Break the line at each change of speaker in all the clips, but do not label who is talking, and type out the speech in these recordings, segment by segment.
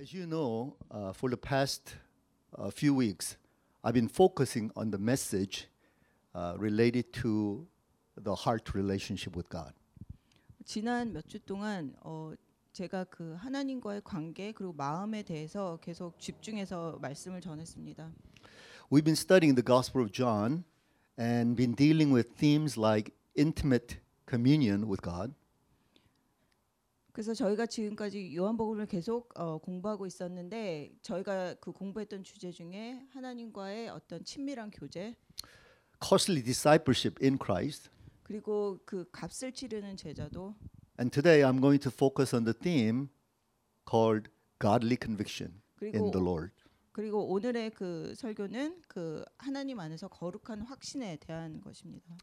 As you know, uh, for the past uh, few weeks, I've been focusing on the message uh, related to the heart relationship with God.
지난 몇 주 동안 어 제가 그 하나님과의 관계 그리고 마음에 대해서 계속 집중해서 말씀을 전했습니다.
We've been studying the Gospel of John and been dealing with themes like intimate communion with God,
그래서 저희가 지금까지 요한복음을 계속 어, 공부하고 있었는데 저희가 그 공부했던 주제 중에 하나님과의 어떤 친밀한 교제
costly discipleship in Christ,
그리고 그 값을 치르는 제자도
and today I'm going to focus on the theme called godly conviction in the Lord.
그리고 오늘의 그 설교는 그 하나님 안에서 거룩한 확신에 대한 것입니다.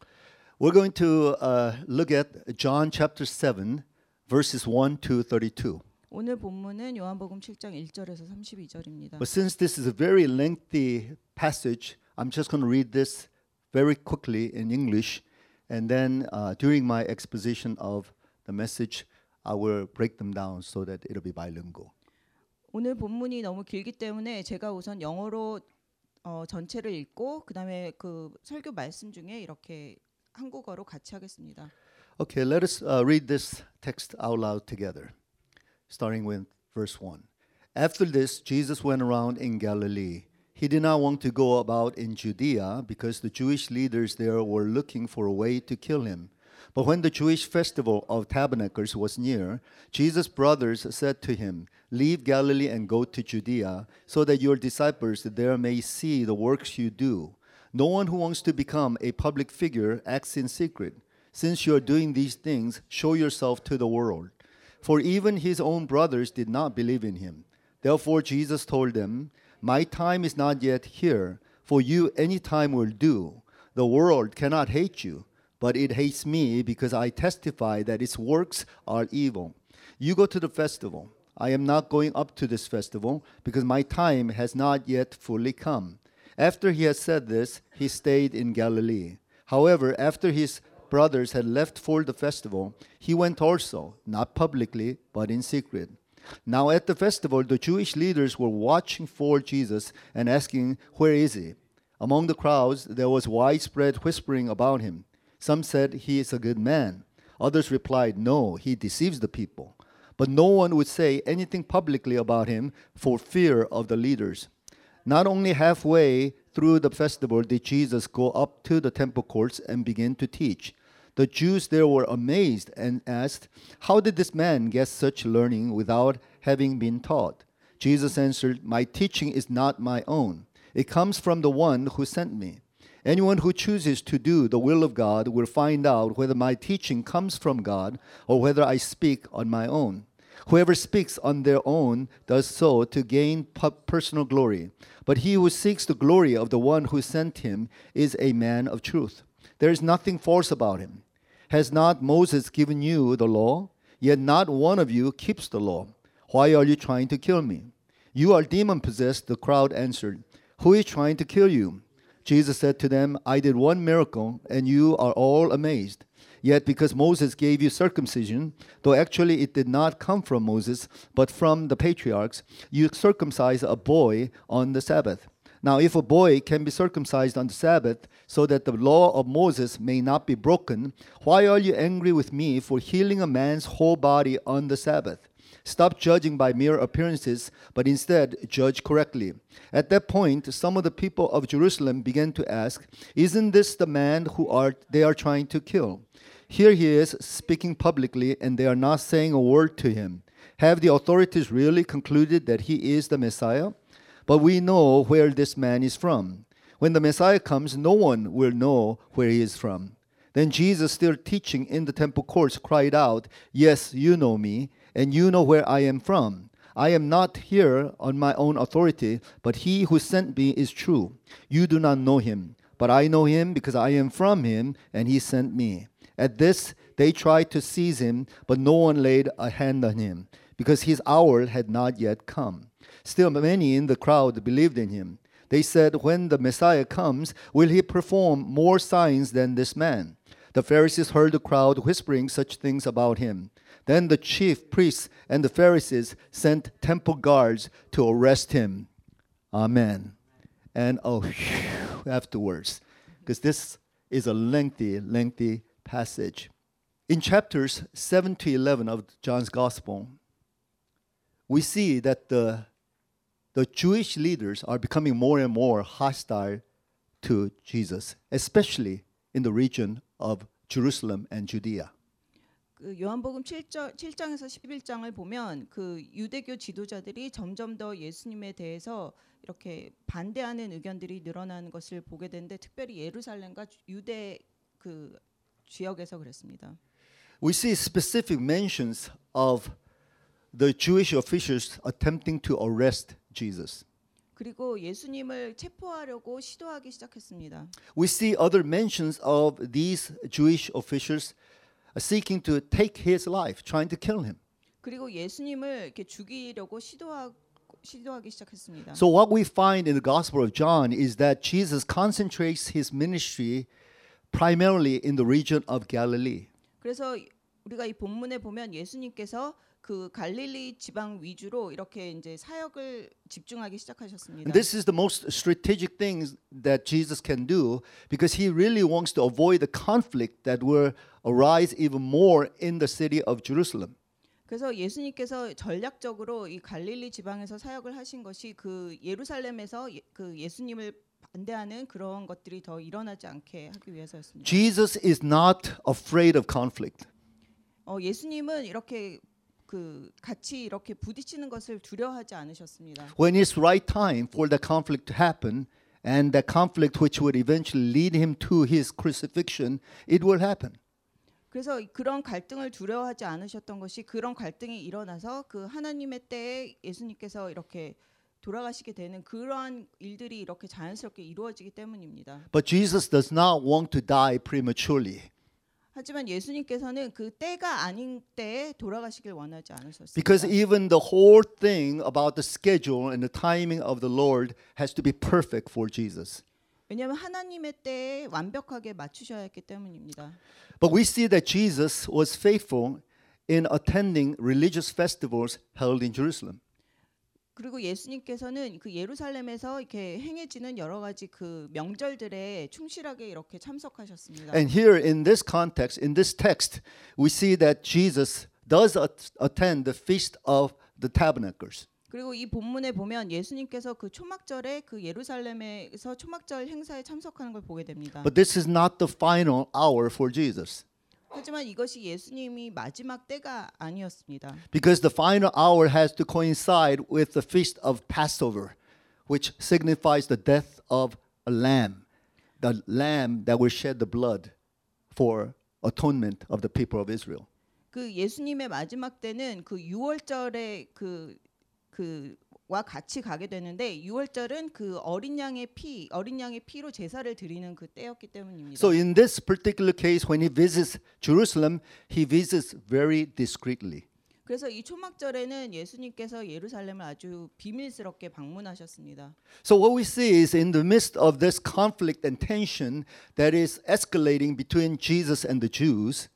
We're going to uh, look at John chapter 7, verses 1 to 32.
오늘 본문은 요한복음 7장 1절에서 32절입니다.
But since this is a very lengthy passage, I'm just going to read this very quickly in English, and then uh, during my exposition of the message, I will break them down so that it'll be bilingual.
오늘 본문이 너무 길기 때문에 제가 우선 영어로 어, 전체를 읽고 그다음에 그 설교 말씀 중에 이렇게 한국어로 같이 하겠습니다.
Okay, let us uh, read this text out loud together, starting with verse 1. After this, Jesus went around in Galilee. He did not want to go about in Judea because the Jewish leaders there were looking for a way to kill him. But when the Jewish festival of tabernacles was near, Jesus' brothers said to him, Leave Galilee and go to Judea, so that your disciples there may see the works you do. No one who wants to become a public figure acts in secret. Since you are doing these things, show yourself to the world. For even his own brothers did not believe in him. Therefore, Jesus told them, My time is not yet here. For you, any time will do. The world cannot hate you, but it hates me because I testify that its works are evil. You go to the festival. I am not going up to this festival because my time has not yet fully come. After he had said this, he stayed in Galilee. However, after his brothers had left for the festival, he went also, not publicly, but in secret. Now at the festival, the Jewish leaders were watching for Jesus and asking, Where is he? Among the crowds, there was widespread whispering about him. Some said, He is a good man. Others replied, No, he deceives the people. But no one would say anything publicly about him for fear of the leaders. Not only halfway through the festival did Jesus go up to the temple courts and begin to teach. The Jews there were amazed and asked, How did this man get such learning without having been taught? Jesus answered, My teaching is not my own. It comes from the one who sent me. Anyone who chooses to do the will of God will find out whether my teaching comes from God or whether I speak on my own. Whoever speaks on their own does so to gain personal glory. But he who seeks the glory of the one who sent him is a man of truth. There is nothing false about him. Has not Moses given you the law? Yet not one of you keeps the law. Why are you trying to kill me? You are demon possessed, the crowd answered. Who is trying to kill you? Jesus said to them, I did one miracle, and you are all amazed. Yet because Moses gave you circumcision, though actually it did not come from Moses, but from the patriarchs, you circumcise a boy on the Sabbath. Now, if a boy can be circumcised on the Sabbath, so that the law of Moses may not be broken, why are you angry with me for healing a man's whole body on the Sabbath? Stop judging by mere appearances, but instead judge correctly. At that point, some of the people of Jerusalem began to ask, Isn't this the man who are they are trying to kill? Here he is speaking publicly, and they are not saying a word to him. Have the authorities really concluded that he is the Messiah? But we know where this man is from. When the Messiah comes, no one will know where he is from. Then Jesus, still teaching in the temple courts, cried out, Yes, you know me, and you know where I am from. I am not here on my own authority, but he who sent me is true. You do not know him, but I know him because I am from him, and he sent me. At this, they tried to seize him, but no one laid a hand on him, because his hour had not yet come. Still, many in the crowd believed in him. They said, When the Messiah comes, will he perform more signs than this man? The Pharisees heard the crowd whispering such things about him. Then the chief priests and the Pharisees sent temple guards to arrest him. Amen. And oh, afterwards, because this is a lengthy, lengthy passage. In chapters 7 to 11 of John's Gospel, we see that the, the Jewish leaders are becoming more and more hostile to Jesus, especially in the region of Jerusalem and Judea.
그 요한복음 7장, 7장에서 11장을 보면 그 유대교 지도자들이 점점 더 예수님에 대해서 이렇게 반대하는 의견들이 늘어나는 것을 보게 되는데 특별히 예루살렘과 주- 유대 그 지역에서 그랬습니다.
We see specific mentions of the Jewish officials attempting to arrest Jesus.
그리고 예수님을 체포하려고 시도하기 시작했습니다.
We see other mentions of these Jewish officials seeking to take his life, trying to kill him.
그리고 예수님을 이렇게 죽이려고 시도하, 시도하기 시작했습니다.
So, what we find in the Gospel of John is that Jesus concentrates his ministry primarily in the region of Galilee.
그래서 우리가 이 본문에 보면 예수님께서 그 갈릴리 지방 위주로 이렇게 이제 사역을 집중하기 시작하셨습니다.
And this is the most strategic thing that Jesus can do because he really wants to avoid the conflict that will arise even more in the city of Jerusalem.
그래서 예수님께서 전략적으로 이 갈릴리 지방에서 사역을 하신 것이 그 예루살렘에서 예, 그 예수님을 반대하는 그런 것들이 더 일어나지 않게 하기 위해서였습니다.
Jesus is not afraid of conflict.
어, 예수님은 이렇게 그 같이 이렇게 부딪히는 것을 두려워하지 않으셨습니다.
When it's right time for the conflict to happen, and that conflict which would eventually lead him to his crucifixion, it will happen.
그래서 그런 갈등을 두려워하지 않으셨던 것이 그런 갈등이 일어나서 그 하나님의 때에 예수님께서 이렇게 돌아가시게 되는 그러한 일들이 이렇게 자연스럽게 이루어지기 때문입니다.
But Jesus does not want to die prematurely
하지만 예수님께서는 그 때가 아닌 때에 돌아가시길 원하지 않으셨습니다.
because even the whole thing about the schedule and the timing of the Lord has to be perfect for Jesus.
왜냐하면 하나님의 때에 완벽하게 맞추셔야 했기 때문입니다.
But we see that Jesus was faithful in attending religious festivals held in Jerusalem.
그리고 예수님께서는 그 예루살렘에서 이렇게 행해지는 여러 가지 그 명절들에 충실하게 이렇게 참석하셨습니다.
And here in this context, in this text, we see that Jesus does at- attend the feast of the tabernacles.
그리고 이 본문에 보면 예수님께서 그 초막절에 그 예루살렘에서 초막절 행사에 참석하는 걸 보게 됩니다.
But this is not the final hour for Jesus.
하지만 이것이 예수님이 마지막 때가 아니었습니다.
Because the final hour has to coincide with the feast of Passover, which signifies the death of a lamb, the lamb that will shed the blood for atonement of the people of Israel.
그 예수님의 마지막 때는 그 6월절에 그그 와 같이 가게 되는데 6월절은 그 어린 양의 피, 어린 양의 피로 제사를 드리는 그 때였기 때문입니다.
So in this particular case, when he visits Jerusalem, he visits very discreetly.
그래서 이 초막절에는 예수님께서 예루살렘을 아주 비밀스럽게 방문하셨습니다.
So what we see is in the midst of this conflict and tension that is escalating between Jesus and the Jews,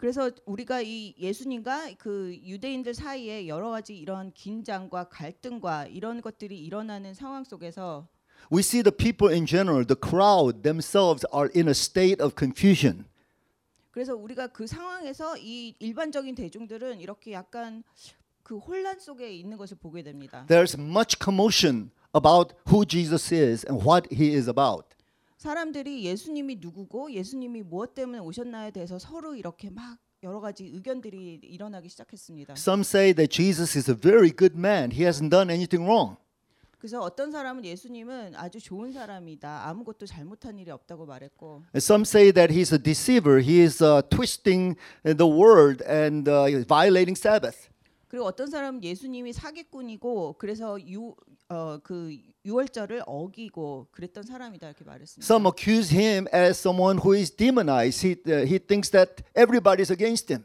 그래서 우리가 이 예수님과 그 유대인들 사이에 여러 가지 이런 긴장과 갈등과 이런 것들이 일어나는 상황 속에서
we see the people in general, the crowd themselves are in a state of confusion.
그래서 우리가 그 상황에서 이 일반적인 대중들은 이렇게 약간 그 혼란 속에 있는 것을 보게 됩니다.
There's much commotion about who Jesus is and what he is about.
사람들이 예수님이 누구고 예수님이 무엇 때문에 오셨나에 대해서 서로 이렇게 막 여러 가지 의견들이 일어나기 시작했습니다.
Some say that Jesus is a very good man. He hasn't done anything wrong.
그래서 어떤 사람은 예수님은 아주 좋은 사람이다. 아무것도 잘못한 일이 없다고 말했고
some say that he's a deceiver. He is uh, twisting the word and uh, violating Sabbath.
그리고 어떤 사람은 예수님이 사기꾼이고 그래서 유 어 그 유월절을 어기고 그랬던 사람이다 이렇게 말했습니다.
Some accuse him as someone who is demonized. He, uh, he thinks that everybody's against him.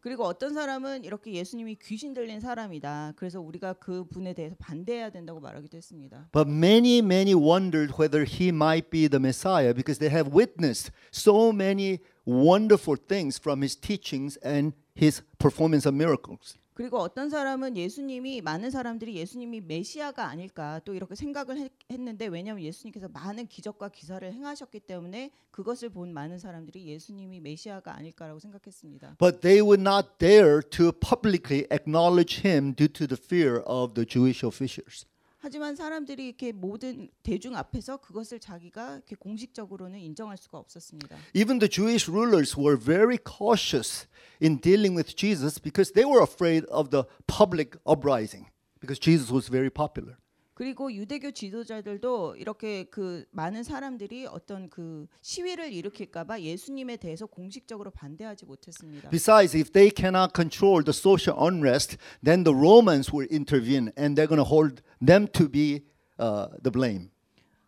그리고 어떤 사람은 이렇게 예수님이 귀신 들린 사람이다. 그래서 우리가 그 분에 대해서 반대해야 된다고 말하기도 했습니다.
But many, many wondered whether he might be the Messiah because they have witnessed so many wonderful things from his teachings and his performance of miracles.
그리고 어떤 사람은 예수님이 많은 사람들이 예수님이 메시아가 아닐까 또 이렇게 생각을 했, 했는데 왜냐하면 예수님께서 많은 기적과 기사를 행하셨기 때문에 그것을 본 많은 사람들이 예수님이 메시아가 아닐까라고 생각했습니다.
But they would not dare to publicly acknowledge him due to the fear of the Jewish officials.
하지만 사람들이 이렇게 모든 대중 앞에서 그것을 자기가 이렇게 공식적으로는 인정할 수가 없었습니다.
Even the Jewish rulers were very cautious in dealing with Jesus because they were afraid of the public uprising because Jesus was very popular.
그리고 유대교 지도자들도 이렇게 그 많은 사람들이 어떤 그 시위를 일으킬까봐 예수님에 대해서 공식적으로 반대하지 못했습니다.
Besides, if they cannot control the social unrest, then the Romans will intervene and they're going to hold them to be uh, the blame.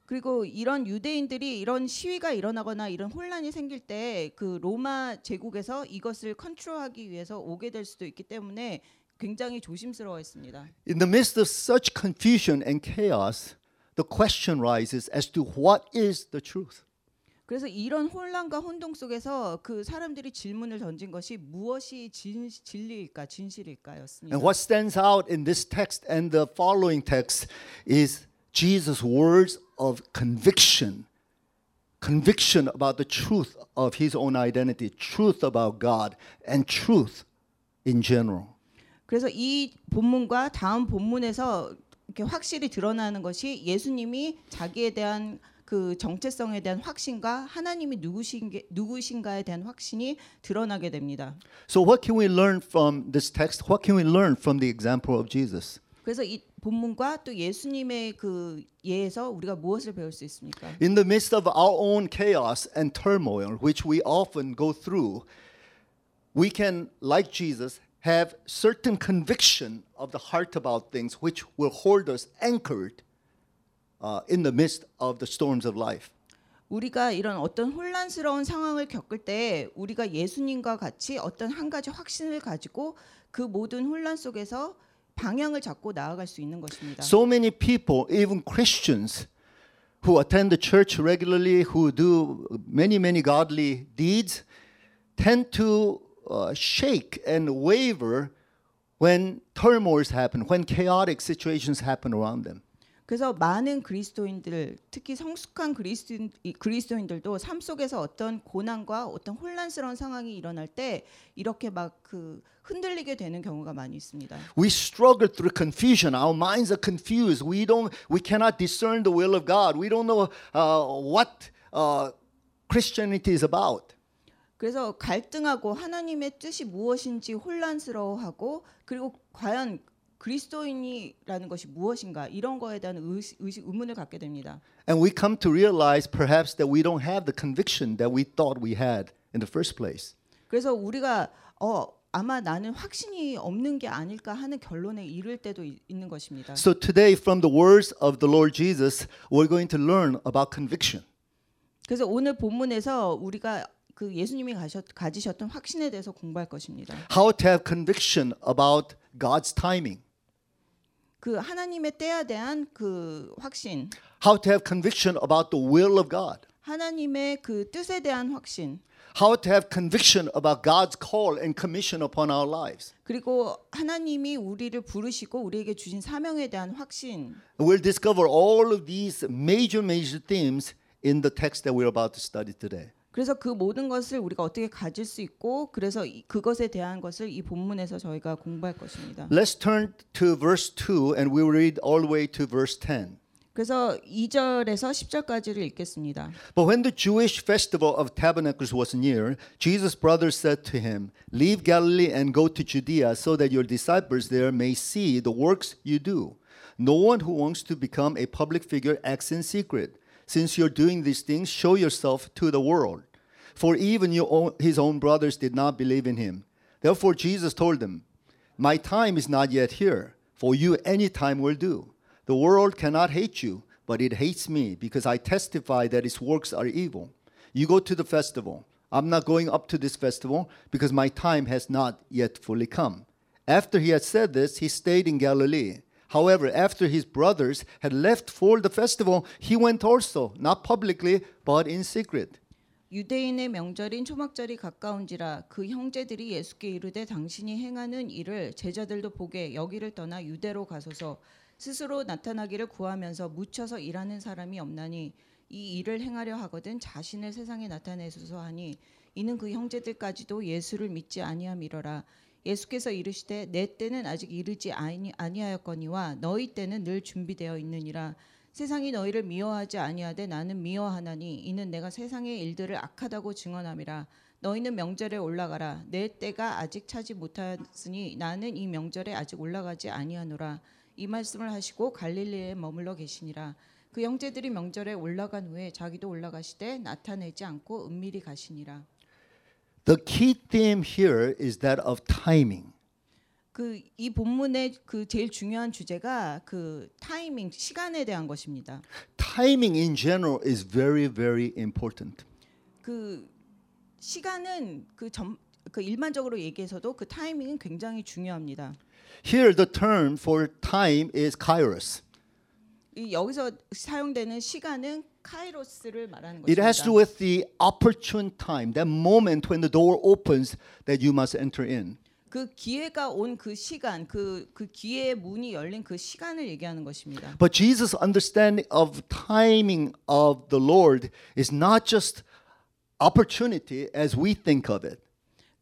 그리고 이런 유대인들이 이런 시위가 일어나거나 이런 혼란이 생길 때 그 로마 제국에서 이것을 컨트롤하기 위해서 오게 될 수도 있기 때문에 굉장히 조심스러워했습니다.
In the midst of such confusion and chaos, the question rises as to what is the truth.
그래서 이런 혼란과 혼동 속에서 그 사람들이 질문을 던진 것이 무엇이 진, 진리일까 진실일까였습니다.
And what stands out in this text and the following text is Jesus' words of conviction. Conviction about the truth of his own identity, truth about God, and truth in general.
그래서 이 본문과 다음 본문에서 이렇게 확실히 드러나는 것이 예수님이 자기에 대한 그 정체성에 대한 확신과 하나님이 누구신 누구신가에 대한 확신이 드러나게 됩니다.
So, what can we learn from this text? What can we learn from the example of Jesus?
그래서 이 본문과 또 예수님의 그 예에서 우리가 무엇을 배울 수 있습니까?
In the midst of our own chaos and turmoil, which we often go through, we can, like Jesus, have certain conviction of the heart about things which will hold us anchored uh, in the midst of the storms of life.
우리가 이런 어떤 혼란스러운 상황을 겪을 때 우리가 예수님과 같이 어떤 한 가지 확신을 가지고 그 모든 혼란 속에서 방향을 잡고 나아갈 수 있는 것입니다.
So many people, even Christians, who attend the church regularly, who do many, many godly deeds, tend to uh, shake and waver when turmoils happen, when chaotic situations happen around them.
그래서 많은 그리스도인들, 특히 성숙한 그리스도인, 그리스도인들도 삶 속에서 어떤 고난과 어떤 혼란스러운 상황이 일어날 때 이렇게 막 그 흔들리게 되는 경우가 많이 있습니다.
We struggle through confusion. Our minds are confused. We don't. We cannot discern the will of God. We don't know uh, what uh, Christianity is about.
그래서 갈등하고 하나님의 뜻이 무엇인지 혼란스러워하고 그리고 과연 그리스도인이라는 것이 무엇인가 이런 거에 대한 의식, 의식 의문을 갖게 됩니다.
And we come to realize perhaps that we don't have the conviction that we thought we had in the first place.
그래서 우리가 어 아마 나는 확신이 없는 게 아닐까 하는 결론에 이를 때도 이- 있는 것입니다.
So today, from the words of the Lord Jesus, we're going to learn about conviction.
그래서 오늘 본문에서 우리가 그 예수님이 가셨, 가지셨던 확신에 대해서 공부할 것입니다.
How to have conviction about God's timing.
그 하나님의 때에 대한 그 확신,
How to have conviction about the will of God.
하나님의 그 뜻에 대한 확신,
How to have conviction about God's call and commission upon our lives.
그리고 하나님이 우리를 부르시고 우리에게 주신 사명에 대한 확신.
We'll discover all of these major, major themes in the text that we're about to study today.
그래서 그 모든 것을 우리가 어떻게 가질 수 있고 그래서 이- 그것에 대한 것을 이 본문에서 저희가 공부할 것입니다.
Let's turn to verse 2 and we'll read all the way to verse 10.
그래서 2절에서 10절까지를 읽겠습니다.
But when the Jewish festival of tabernacles was near, Jesus' brothers said to him, Leave Galilee and go to Judea so that your disciples there may see the works you do. No one who wants to become a public figure acts in secret. Since you're doing these things, show yourself to the world. For even own, his own brothers did not believe in him. Therefore, Jesus told them, My time is not yet here. For you, any time will do. The world cannot hate you, but it hates me because I testify that its works are evil. You go to the festival. I'm not going up to this festival because my time has not yet fully come. After he had said this, he stayed in Galilee. However, after his brothers had left for the festival, he went also, not publicly, but in secret.
유대인의 명절인 초막절이 가까운지라 그 형제들이 예수께 이르되 당신이 행하는 일을 제자들도 보게 여기를 떠나 유대로 가소서. 스스로 나타나기를 구하면서 묻혀서 일하는 사람이 없나니 이 일을 행하려 하거든 자신을 세상에 나타내소서 하니 이는 그 형제들까지도 예수를 믿지 아니함이러라. 예수께서 이르시되 내 때는 아직 이르지 아니, 아니하였거니와 너희 때는 늘 준비되어 있느니라 세상이 너희를 미워하지 아니하되 나는 미워하나니 이는 내가 세상의 일들을 악하다고 증언함이라. 너희는 명절에 올라가라. 내 때가 아직 차지 못하였으니 나는 이 명절에 아직 올라가지 아니하노라. 이 말씀을 하시고 갈릴리에 머물러 계시니라. 그 형제들이 명절에 올라간 후에 자기도 올라가시되 나타내지 않고 은밀히 가시니라.
The key theme here is that of timing.
그 이 본문의 그 제일 중요한 주제가 그 타이밍 시간에 대한 것입니다.
Timing in general is very, very important.
그 시간은 그점그 일반적으로 얘기해서도 그 타이밍은 굉장히 중요합니다.
Here, the term for time is kairos.
이 여기서 사용되는 시간은 카이로스를 말하는
It has to do
것입니다.
with the opportune time, that moment when the door opens that you must enter in.
그 기회가 온 그 시간, 그 그 기회의 문이 열린 그 시간을 얘기하는 것입니다.
But Jesus' understanding of timing of the Lord is not just opportunity as we think of it.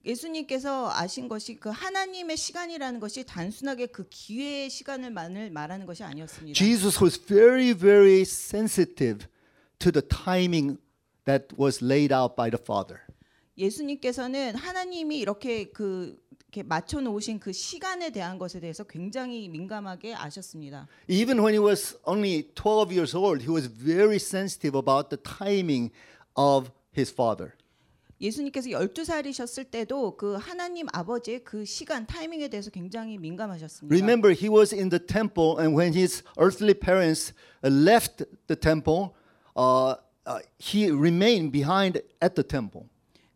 예수님께서 아신 것이 그 하나님의 시간이라는 것이 단순하게 그 기회의 시간을 만을 말하는 것이 아니었습니다.
Jesus was very, very sensitive to the timing that was laid out by the Father.
예수님께서는 하나님이 이렇게 그 이렇게 맞춰 놓으신 그 시간에 대한 것에 대해서 굉장히 민감하게 아셨습니다.
Even when he was only 12 years old, he was very sensitive about the timing of his father.
예수님께서 12살이셨을 때도 그 하나님 아버지의 그 시간 타이밍에 대해서 굉장히 민감하셨습니다.
Remember, he was in the temple, and when his earthly parents uh, left the temple, uh, uh, he remained behind at the temple.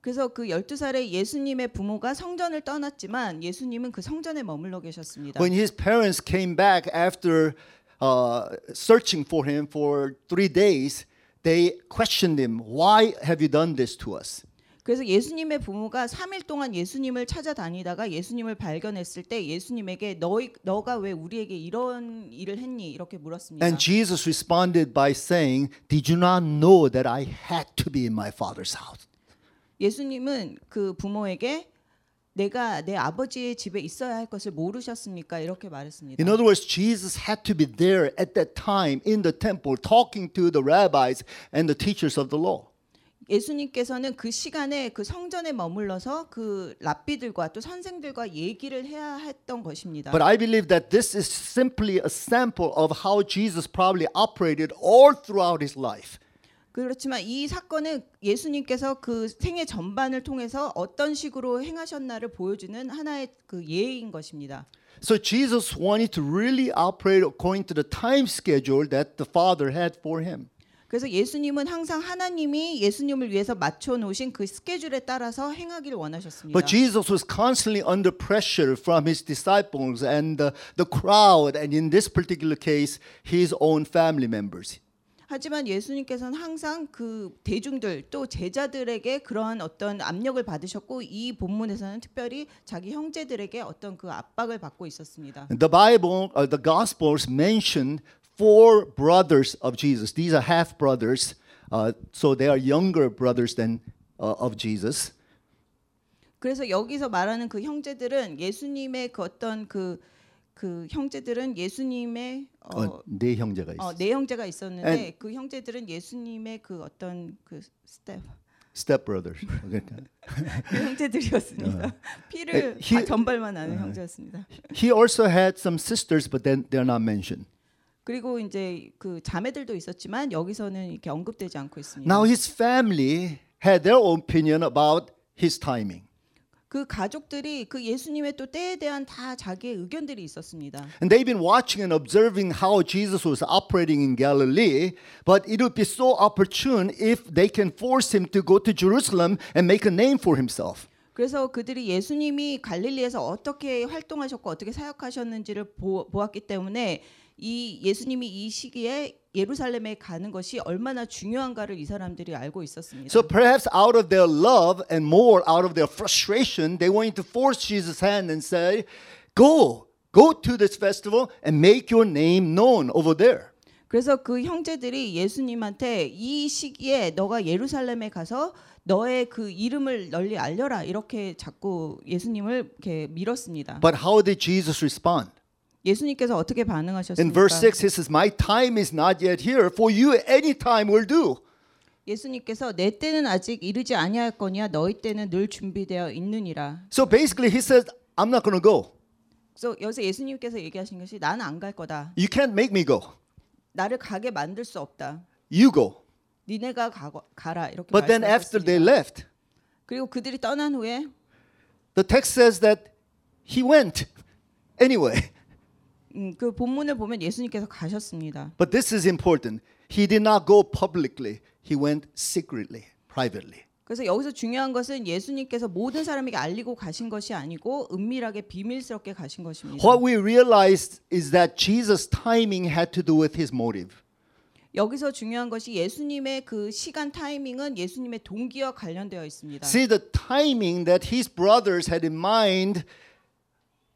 그래서 그 12살의 예수님의 부모가 성전을 떠났지만 예수님은 그 성전에 머물러 계셨습니다.
When his parents came back after uh, searching for him for three days, they questioned him, Why have you done this to us?
그래서 예수님의 부모가 3일 동안 예수님을 찾아다니다가 예수님을 발견했을 때 예수님에게 너희 너가 왜 우리에게 이런 일을 했니 이렇게 물었습니다.
And Jesus responded by saying, Did you not know that I had to be in my father's house?
예수님은 그 부모에게 내가 내 아버지의 집에 있어야 할 것을 모르셨습니까? 이렇게 말했습니다.
In other words, Jesus had to be there at that time in the temple talking to the rabbis and the teachers of the law.
예수님께서는 그 시간에 그 성전에 머물러서 그 랍비들과 또 선생들과 얘기를 해야 했던 것입니다.
But I believe that this is simply a sample of how Jesus probably operated all throughout his life.
그렇지만 이 사건은 예수님께서 그 생애 전반을 통해서 어떤 식으로 행하셨나를 보여주는 하나의 그 예인 것입니다.
So Jesus wanted to really operate according to the time schedule that the Father had for him.
그래서 예수님은 항상 하나님이 예수님을 위해서 맞춰 놓으신 그 스케줄에 따라서 행하기를 원하셨습니다.
But Jesus was constantly under pressure from his disciples and the, the crowd, and in this particular case, his own family members.
하지만 예수님께서는 항상 그 대중들 또 제자들에게 그러한 어떤 압력을 받으셨고 이 본문에서는 특별히 자기 형제들에게 어떤 그 압박을 받고 있었습니다.
The Bible, uh, the Gospels mention four brothers of Jesus. These are half brothers, uh, so they are younger brothers than uh, of Jesus.
그래서 여기서 말하는 그 형제들은 예수님의 그 어떤 그, 그 형제들은 예수님의 어,
어, 네 형제가 있어요.
어, 네 형제가 있었는데
And-
그 형제들은 예수님의 그 어떤 그 스텝
Step brothers.
그 형제들이었습니다. 피를
에, 히-
아, 전발만 아는 형제였습니다.
he also had some sisters, but then they're not mentioned.
그리고 이제 그 자매들도 있었지만 여기서는 이렇게 언급되지 않고 있습니다.
Now his family had their own opinion about his timing.
그 가족들이 그 예수님의 또 때에 대한 다 자기의 의견들이 있었습니다.
And they've been watching and observing how Jesus was operating in Galilee, but it would be so opportune if they can force him to go to Jerusalem and make a name for himself.
그래서 그들이 예수님이 갈릴리에서 어떻게 활동하셨고 어떻게 사역하셨는지를 보, 보았기 때문에 이 예수님이 이 시기에 예루살렘에 가는 것이 얼마나 중요한가를 이 사람들이 알고 있었습니다.
So perhaps out of their love and more out of their frustration, they wanted to force Jesus' hand and say, Go, go to this festival and make your name known over there.
그래서 그 형제들이 예수님한테 이 시기에 너가 예루살렘에 가서 너의 그 이름을 널리 알려라 이렇게 자꾸 예수님을 이렇게 밀었습니다.
But how did Jesus respond?
예수님께서 어떻게
In
반응하셨습니까?
verse 6, he says, My time is not yet here. For you, any time will do.
예수님께서 내 때는 아직 이르지 아니하였거니와 너희 때는 늘 준비되어 있느니라.
So basically, he says, I'm not going to go.
그래서 여기서 예수님께서 얘기하신 것이 나는 안 갈 거다.
You can't make me go.
나를 가게 만들 수 없다.
You go.
니네가 가, 가라 이렇게
But then after they left,
그리고 그들이 떠난 후에
the text says that he went anyway.
음, 그 본문을 보면 예수님께서 가셨습니다.
But this is important. He did not go publicly, he went secretly, privately.
그래서 여기서 중요한 것은 예수님께서 모든 사람에게 알리고 가신 것이 아니고 은밀하게 비밀스럽게 가신 것입니다.
What we realized is that Jesus' timing had to do with his motive.
여기서 중요한 것이 예수님의 그 시간 타이밍은 예수님의 동기와 관련되어 있습니다.
See, the timing that his brothers had in mind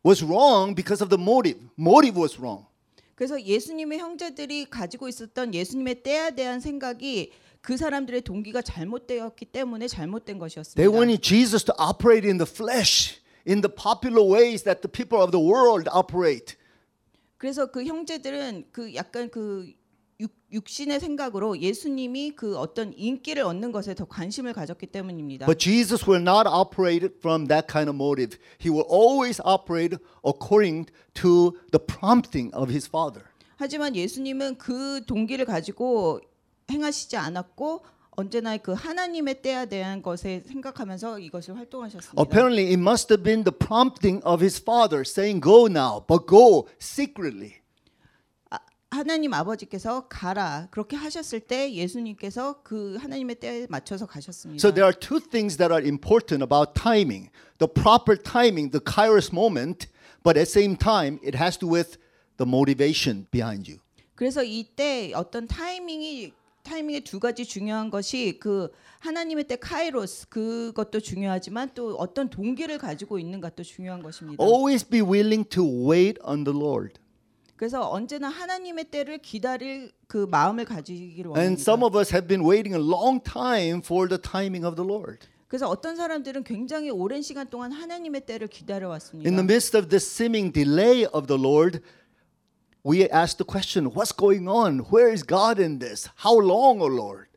was wrong because of the motive. Motive was wrong.
그래서 예수님의 형제들이 가지고 있었던 예수님의 때에 대한 생각이 그 사람들의 동기가 잘못되었기 때문에 잘못된
They
것이었습니다.
wanted Jesus to operate in the flesh, in the popular ways that the people of the world operate.
그래서 그 형제들은 그 약간 그 육, 육신의 생각으로 예수님이 그 어떤 인기를 얻는 것에 더 관심을 가졌기 때문입니다.
But Jesus will not operate from that kind of motive. He will always operate according to the prompting of his Father.
하지만 예수님은 그 동기를 가지고 행하시지 않았고 언제나 그 하나님의 때에 대한 것에 생각하면서 이것을 활동하셨습니다.
Apparently, it must have been the prompting of his Father saying, Go now, but go secretly.
아, 하나님 아버지께서 가라 그렇게 하셨을 때 예수님께서 그 하나님의 때에 맞춰서 가셨습니다.
So there are two things that are important about timing the proper timing, the kairos moment, but at the same time, it has to do with the motivation behind you.
그래서 이때 어떤 타이밍이 타이밍의 두 가지 중요한 것이 그 하나님의 때 카이로스 그것도 중요하지만 또 어떤 동기를 가지고 있는가도 중요한 것입니다.
Always be willing to wait on the Lord.
그래서 언제나 하나님의 때를 기다릴 그 마음을 가지기를
And some
원합니다.
of us have been waiting a long time for the timing of the Lord.
그래서 어떤 사람들은 굉장히 오랜 시간 동안 하나님의 때를 기다려 왔습니다.
In the midst of this seeming delay of the Lord, we ask the question, what's going on? Where is God in this? How long, O Lord?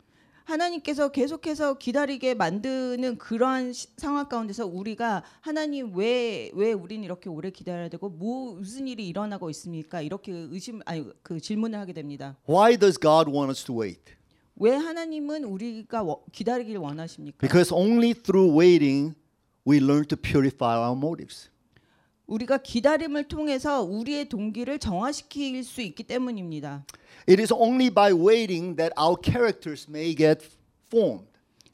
하나님께서 계속해서 기다리게 만드는 그러한 시- 상황 가운데서 우리가 하나님 왜 왜 우리는 이렇게 오래 기다려야 되고 뭐 무슨 일이 일어나고 있습니까? 이렇게 의심 아니 그 질문을 하게 됩니다.
Why does God want us to wait?
왜 하나님은 우리가 워- 기다리기를 원하십니까?
Because only through waiting we learn to purify our motives.
우리가 기다림을 통해서 우리의 동기를 정화시킬 수 있기 때문입니다.
It is only by waiting that our characters may get formed.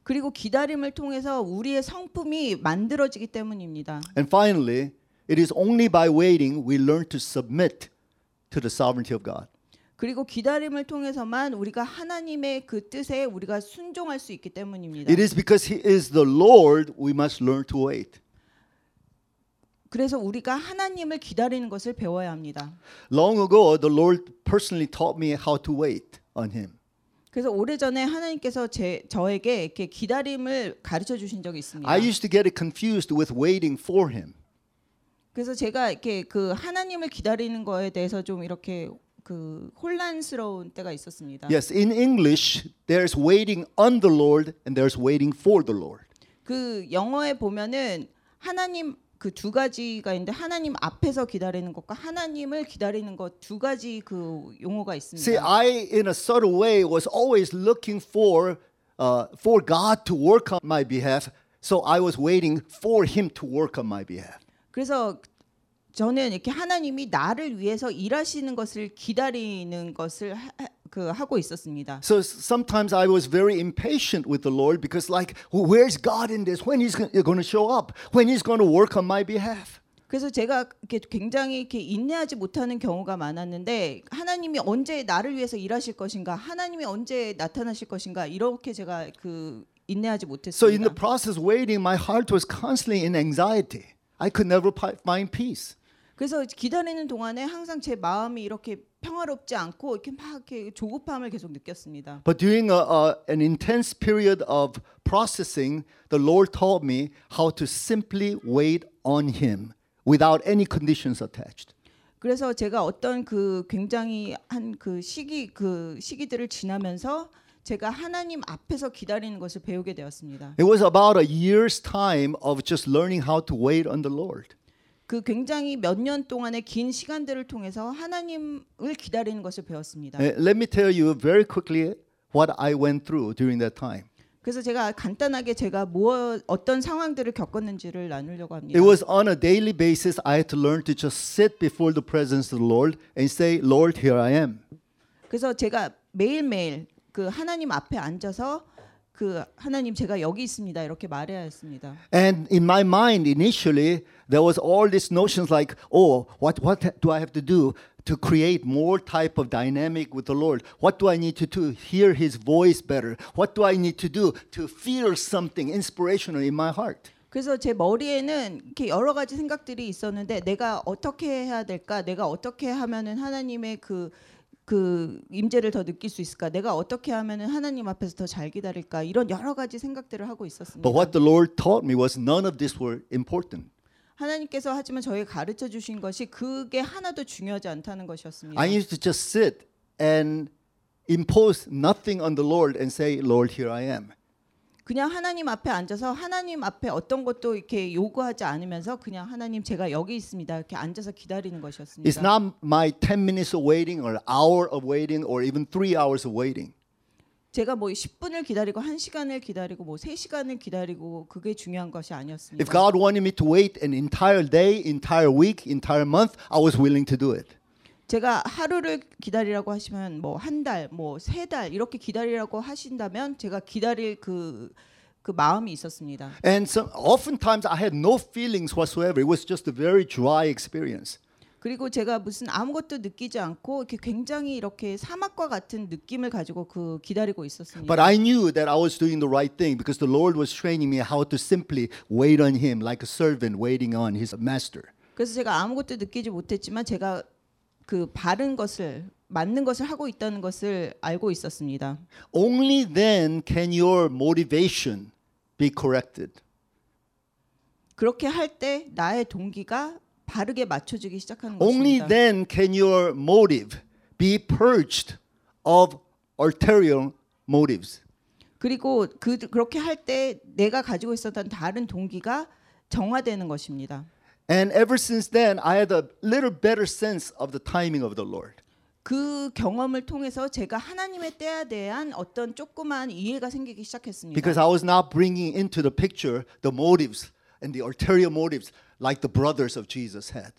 그리고 기다림을 통해서 우리의 성품이 만들어지기 때문입니다.
And finally, it is only by waiting we learn to submit to the sovereignty of God.
그리고 기다림을 통해서만 우리가 하나님의 그 뜻에 우리가 순종할 수 있기 때문입니다.
It is because He is the Lord we must learn to wait.
그래서 우리가 하나님을 기다리는 것을 배워야 합니다.
Long ago, the Lord personally taught me how to wait on Him.
그래서 오래전에 하나님께서 제 저에게 이렇게 기다림을 가르쳐 주신 적이 있습니다.
I used to get it confused with waiting for Him.
그래서 제가 이렇게 그 하나님을 기다리는 거에 대해서 좀 이렇게 그 혼란스러운 때가 있었습니다.
Yes, in English, there's waiting on the Lord and there's waiting for the Lord.
그 영어에 보면은 하나님 그 두 가지가 있는데 하나님 앞에서 기다리는 것과 하나님을 기다리는 것 두 가지 그 용어가 있습니다.
See, I, in a subtle way, was always looking for uh, for God to work on my behalf So I was waiting for him to work on my behalf.
그래서 저는 이렇게 하나님이 나를 위해서 일하시는 것을 기다리는 것을 하, 하- 그 하고 있었습니다.
So sometimes I was very impatient with the Lord because, like, where's God in this? When He's going to show up? When He's going to work on my behalf?
그래서 제가 이렇게 굉장히 이렇게 인내하지 못하는 경우가 많았는데 하나님이 언제 나를 위해서 일하실 것인가, 하나님이 언제 나타나실 것인가 이렇게 제가 그 인내하지
So in the
못했습니다.
process waiting, my heart was constantly in anxiety. I could never find peace.
그래서 기다리는 동안에 항상 제 마음이 이렇게 평화롭지 않고 이렇게 막 이렇게 조급함을 계속 느꼈습니다.
But during a, a, an intense period of processing, the Lord taught me how to simply wait on Him without any conditions attached.
그래서 제가 어떤 그 굉장히 한 그 시기 그 시기들을 지나면서 제가 하나님 앞에서 기다리는 것을 배우게 되었습니다.
It was about a year's time of just learning how to wait on the Lord.
그 굉장히 몇 년 동안의 긴 시간들을 통해서 하나님을 기다리는 것을 배웠습니다.
Uh, let me tell you very quickly what I went through during that time.
그래서 제가 간단하게 제가 뭐 어떤 상황들을 겪었는지를 나누려고 합니다.
It was on a daily basis I had to learn to just sit before the presence of the Lord and say, Lord, here I am.
그래서 제가 매일매일 그 하나님 앞에 앉아서 그 하나님 제가 여기 있습니다 이렇게 말해야 했습니다.
And in my mind, initially, there was all these notions like, oh, what, what do I have to do to create more type of dynamic with the Lord? What do I need to do hear His voice better? What do I need to do to feel something inspirational in my heart?
그래서 제 머리에는 이렇게 여러 가지 생각들이 있었는데 내가 어떻게 해야 될까? 내가 어떻게 하면은 하나님의 그, 그 임재를 더 느낄 수 있을까? 내가 어떻게 하면은 하나님 앞에서 더 잘 기다릴까? 이런 여러 가지 생각들을 하고 있었습니다.
But what the Lord taught me was none of this were important.
하나님께서 하지만 저에게 가르쳐 주신 것이 그게 하나도 중요하지 않다는 것이었습니다.
I need to just sit and impose nothing on the Lord and say, Lord, here I am.
그냥 하나님 앞에 앉아서 하나님 앞에 어떤 것도 이렇게 요구하지 않으면서 그냥 하나님 제가 여기 있습니다. 이렇게 앉아서 기다리는 것이었습니다.
It's not my 10 minutes of waiting or hour of waiting or even three hours of waiting.
제가 뭐 10분을 기다리고 1시간을 기다리고 뭐 3시간을 기다리고 그게 중요한 것이 아니었습니다.
If God wanted me to wait an entire day, entire week, entire month, I was willing to do it.
제가 하루를 기다리라고 하시면 뭐 한 달, 뭐 세 달 이렇게 기다리라고 하신다면 제가 기다릴 그, 그 마음이 있었습니다.
And so oftentimes I had no feelings whatsoever. It was just a very dry experience.
그리고 제가 무슨 아무것도 느끼지 않고 이렇게 굉장히 이렇게 사막과 같은 느낌을 가지고 그 기다리고 있었습니다.
But I knew that I was doing the right thing because the Lord was training me how to simply wait on Him like a servant waiting on his master.
그래서 제가 아무것도 느끼지 못했지만 제가 그 바른 것을 맞는 것을 하고 있다는 것을 알고 있었습니다.
Only then can your motivation be corrected.
그렇게 할 때 나의 동기가 바르게 맞춰지기 시작하는
Only
것입니다.
then can your motive be purged of ulterior motives.
그리고 그 그렇게 할 때 내가 가지고 있었던 다른 동기가 정화되는 것입니다.
And ever since then, I had a little better sense of the timing of the Lord.
그 경험을 통해서 제가 하나님의 때에 대한 어떤 조그만 이해가 생기기 시작했습니다.
Because I was not bringing into the picture the motives and the ulterior motives like the brothers of Jesus had.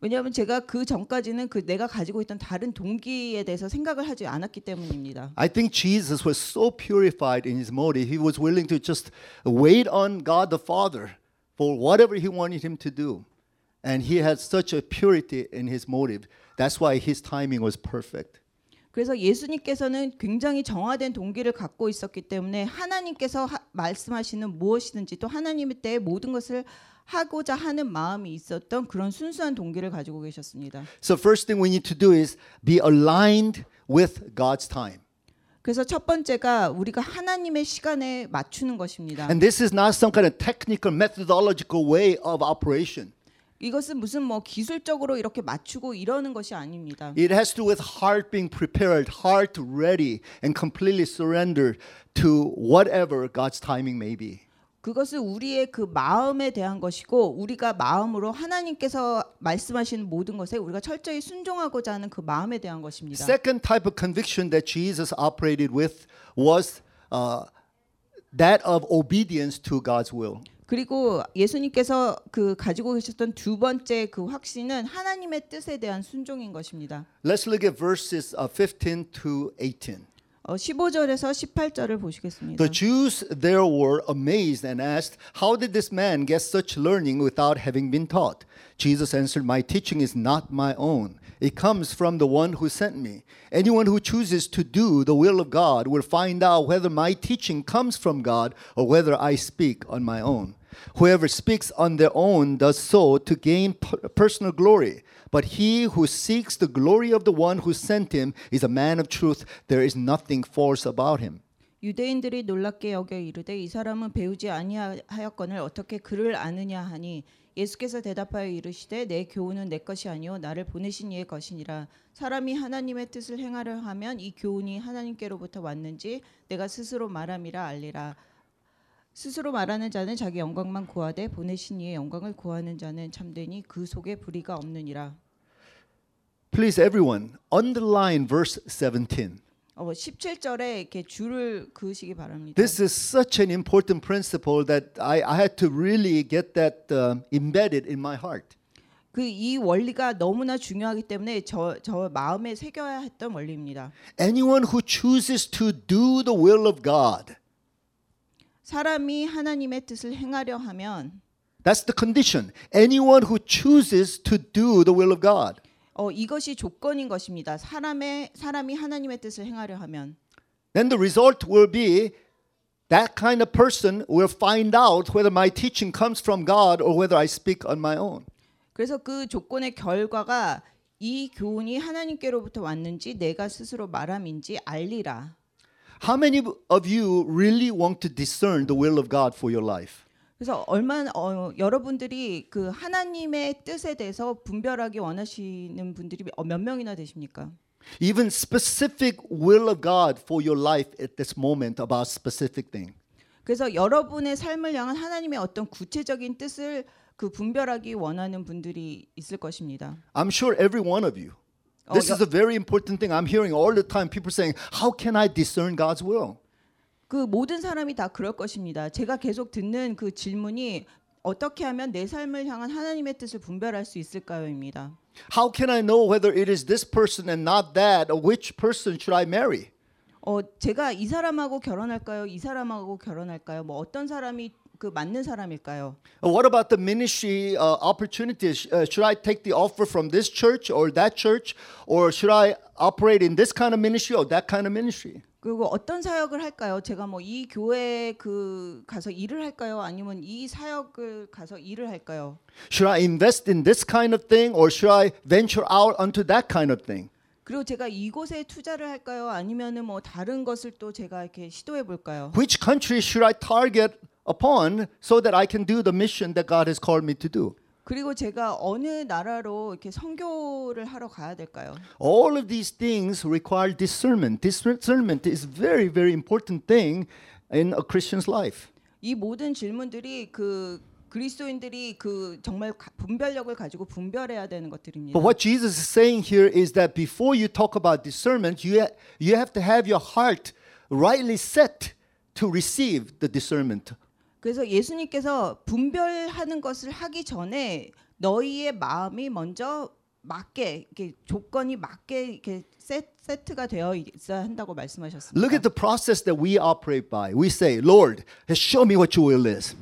왜냐하면 제가 그 전까지는 그 내가 가지고 있던 다른 동기에 대해서 생각을 하지 않았기 때문입니다.
I think Jesus was so purified in his motive, he was willing to just wait on God the Father for whatever he wanted him to do. And he had such a purity in his motive. That's why his timing was perfect.
그래서 예수님께서는 굉장히 정화된 동기를 갖고 있었기 때문에 하나님께서 하, 말씀하시는 무엇이든지 또 하나님의 때에 모든 것을 하고자 하는 마음이 있었던 그런 순수한 동기를 가지고 계셨습니다.
So, first thing we need to do is be aligned with God's time.
그래서 첫 번째가 우리가 하나님의 시간에 맞추는 것입니다.
And this is not some kind of technical, methodological way of operation.
이것은 무슨 뭐 기술적으로 이렇게 맞추고 이러는 것이 아닙니다.
It has to do with heart being prepared, heart ready, and completely surrendered to whatever God's timing may be.
그것은 우리의 그 마음에 대한 것이고 우리가 마음으로 하나님께서 말씀하시는 모든 것에 우리가 철저히 순종하고자 하는 그 마음에 대한 것입니다.
Second type of conviction that Jesus operated with was uh, that of obedience to God's will.
그리고 예수님께서 그 가지고 계셨던 두 번째 그 확신은 하나님의 뜻에 대한 순종인 것입니다.
Let's look at verses uh, 15 to 18.
어, 15절에서 18절을 보시겠습니다.
The Jews there were amazed and asked, How did this man get such learning without having been taught? Jesus answered, My teaching is not my own. It comes from the one who sent me. Anyone who chooses to do the will of God will find out whether my teaching comes from God or whether I speak on my own. Whoever speaks on their own does so to gain per- personal glory. But he who seeks the glory of the one who sent him is a man of truth. There is nothing false about him.
유대인들이 놀랍게 여겨 이르되 이 사람은 배우지 아니하였거늘 어떻게 그를 아느냐 하니 예수께서 대답하여 이르시되 내 교훈은 내 것이 아니요 나를 보내신 이의 것이니라 사람이 하나님의 뜻을 행하려 하면 이 교훈이 하나님께로부터 왔는지 내가 스스로 말함이라 알리라 스스로 말하는 자는 자기 영광만 구하되 보내신 이의 영광을 구하는 자는 참되니 그 속에 불의가 없느니라
Please, everyone, underline verse 17.
어, 17절에 이렇게 줄을 그으시기 바랍니다.
This is such an important principle that I, I had to really get that um, embedded in my heart.
그 이 원리가 너무나 중요하기 때문에 저, 저 마음에 새겨야 했던 원리입니다.
Anyone who chooses to do the will of God,
사람이 하나님의 뜻을 행하려 하면
that's the condition. Anyone who chooses to do the will of God.
어, 이것이 조건인 것입니다. 사람의 사람이 하나님의 뜻을 행하려 하면
then the result will be that kind of person will find out whether my teaching comes from God or whether I speak on my own.
그래서 그 조건의 결과가 이 교훈이 하나님께로부터 왔는지 내가 스스로 말함인지 알리라.
How many of you really want to discern the will of God for your life?
그래서 얼마나 어, 여러분들이 그 하나님의 뜻에 대해서 분별하기 원하시는 분들이 어, 몇 명이나 되십니까?
Even specific will of God for your life at this moment about specific thing.
그래서 여러분의 삶을 향한 하나님의 어떤 구체적인 뜻을 그 분별하기 원하는 분들이 있을 것입니다.
I'm sure every one of you.
Oh,
This is a very important thing. I'm hearing all the time people saying, "How can I discern God's will?"
그 모든 사람이 다 그럴 것입니다. 제가 계속 듣는 그 질문이 어떻게 하면 내 삶을 향한 하나님의 뜻을 분별할 수 있을까요입니다.
How can I know whether it is this person and not that, or which person should I marry?
어, 제가 이 사람하고 결혼할까요? 이 사람하고 결혼할까요? 뭐 어떤 사람이 그 맞는 사람일까요?
Uh, What about the ministry uh, opportunities? Uh, should I take the offer from this church or that church, or should I operate in this kind of ministry or that kind of ministry?
그리고 어떤 사역을 할까요? 제가 뭐 이 교회 그 가서 일을 할까요? 아니면 이 사역을 가서 일을 할까요?
Should I invest in this kind of thing, or should I venture out onto that kind of thing?
그리고 제가 이곳에 투자를 할까요? 아니면은 뭐 다른 것을 또 제가 이렇게 시도해 볼까요?
Which country should I target upon so that I can do the mission that God has called me to do?
그리고 제가 어느 나라로 이렇게 선교를 하러 가야 될까요?
All of these things require discernment. Discernment is very, very important thing in a Christian's life.
이 모든 질문들이 그 그리스도인들이 그 정말 가- 분별력을 가지고 분별해야 되는 것들입니다.
But what Jesus is saying here is that before you talk about discernment, you, ha- you have to have your heart rightly set to receive the discernment.
그래서 예수님께서 분별하는 것을 하기 전에 너희의 마음이 먼저 맞게 이렇게 조건이 맞게 이렇게 세, 세트가 되어 있어야 한다고 말씀하셨습니다.
Look at the process that we operate by. We say, Lord, show me what your will is.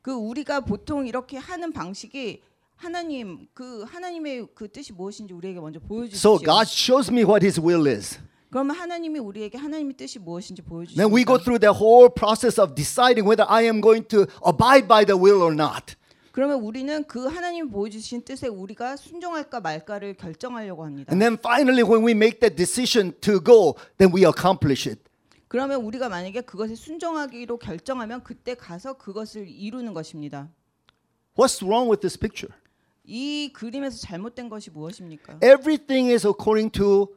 그 우리가 보통 이렇게 하는 방식이 하나님 그 하나님의 그 뜻이 무엇인지 우리에게 먼저 보여주십시오.
So God shows me what his will is.
그러면 하나님이 우리에게 하나님의 뜻이 무엇인지 보여주십니다.
Then we go through the whole process of deciding whether I am going to abide by the will or not.
그러면 우리는 그 하나님 보여주신 뜻에 우리가 순종할까 말까를 결정하려고 합니다.
And then finally, when we make that decision to go, then we accomplish it.
그러면 우리가 만약에 그것에 순종하기로 결정하면 그때 가서 그것을 이루는 것입니다.
What's wrong with this picture?
이 그림에서 잘못된 것이 무엇입니까?
Everything is according to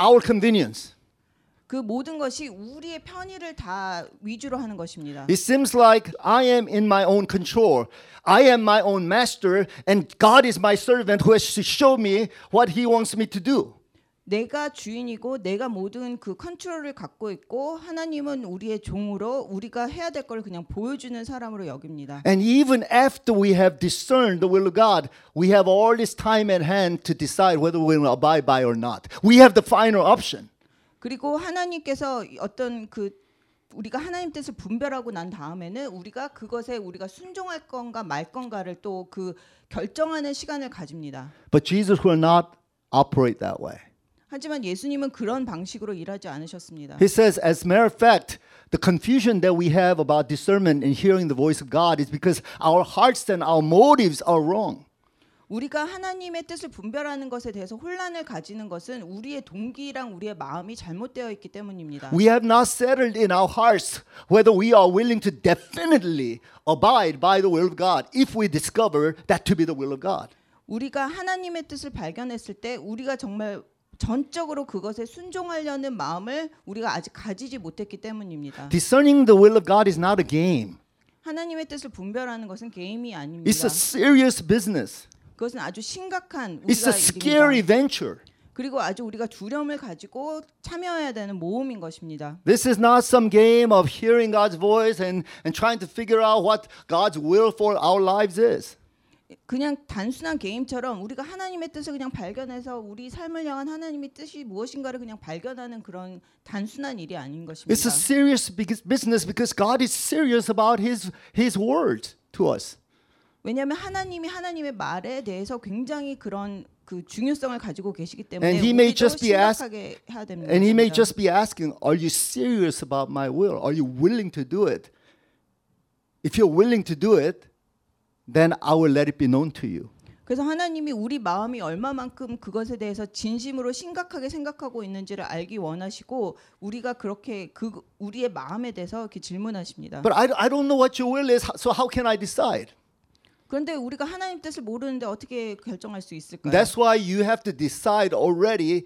our convenience.
그 모든 것이 우리의 편의를 다 위주로 하는 것입니다.
It seems like I am in my own control. I am my own master, and God is my servant who has to show me what He wants me to do.
내가 주인이고 내가 모든 그 컨트롤을 갖고 있고 하나님은 우리의 종으로 우리가 해야 될 걸 그냥 보여주는 사람으로 여깁니다.
And even after we have discerned the will of God, we have all this time at hand to decide whether we will abide by or not. We have the final option.
그리고 하나님께서 어떤 그 우리가 하나님 뜻을 분별하고 난 다음에는 우리가 그것에 우리가 순종할 건가 말 건가를 또 그 결정하는 시간을 가집니다.
But Jesus will not operate that way.
하지만 예수님은 그런 방식으로 일하지 않으셨습니다.
He says, as a matter of fact, the confusion that we have about discernment and hearing the voice of God is because our hearts and our motives are wrong.
우리가 하나님의 뜻을 분별하는 것에 대해서 혼란을 가지는 것은 우리의 동기랑 우리의 마음이 잘못되어 있기 때문입니다.
We have not settled in our hearts whether we are willing to definitely abide by the will of God if we discover that to be the will of God.
우리가 하나님의 뜻을 발견했을 때 우리가 정말 전적으로 그것에 순종하려는 마음을 우리가 아직 가지지 못했기 때문입니다.
Discerning the will of God is not a game.
하나님의 뜻을 분별하는 것은 게임이 아닙니다.
It's a serious business.
그것은 아주 심각한
It's
우리가
a scary
일입니다.
venture.
그리고 아주 우리가 두려움을 가지고 참여해야 되는 모험인 것입니다.
This is not some game of hearing God's voice and, and trying to figure out what God's will for our lives is.
그냥 단순한 게임처럼 우리가 하나님의 뜻을 그냥 발견해서 우리 삶을 향한 하나님의 뜻이 무엇인가를 그냥 발견하는 그런 단순한 일이 아닌 것입니다.
It's a serious business because God is serious about His, His word to us.
왜냐하면 하나님이 하나님의 말에 대해서 굉장히 그런 그 중요성을 가지고 계시기 때문에
And he may just be ask-
심각하게 해야 됩니다.
And He may just be asking, Are you serious about my will? Are you willing to do it? If you're willing to do it, then I will let it be known to you.
그래서 하나님이 우리 마음이 얼마만큼 그것에 대해서 진심으로 심각하게 생각하고 있는지를 알기 원하시고 우리가 그렇게 그 우리의 마음에 대해서 이렇게 질문하십니다.
But I, I don't know what your will is, so how can I decide?
그런데 우리가 하나님 뜻을 모르는데 어떻게 결정할 수 있을까요?
That's why you have to decide already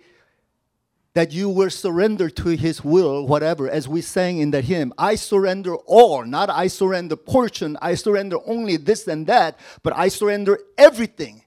that you will surrender to His will, whatever, as we sang in the hymn. I surrender all, not I surrender portion, I surrender only this and that, but I surrender everything.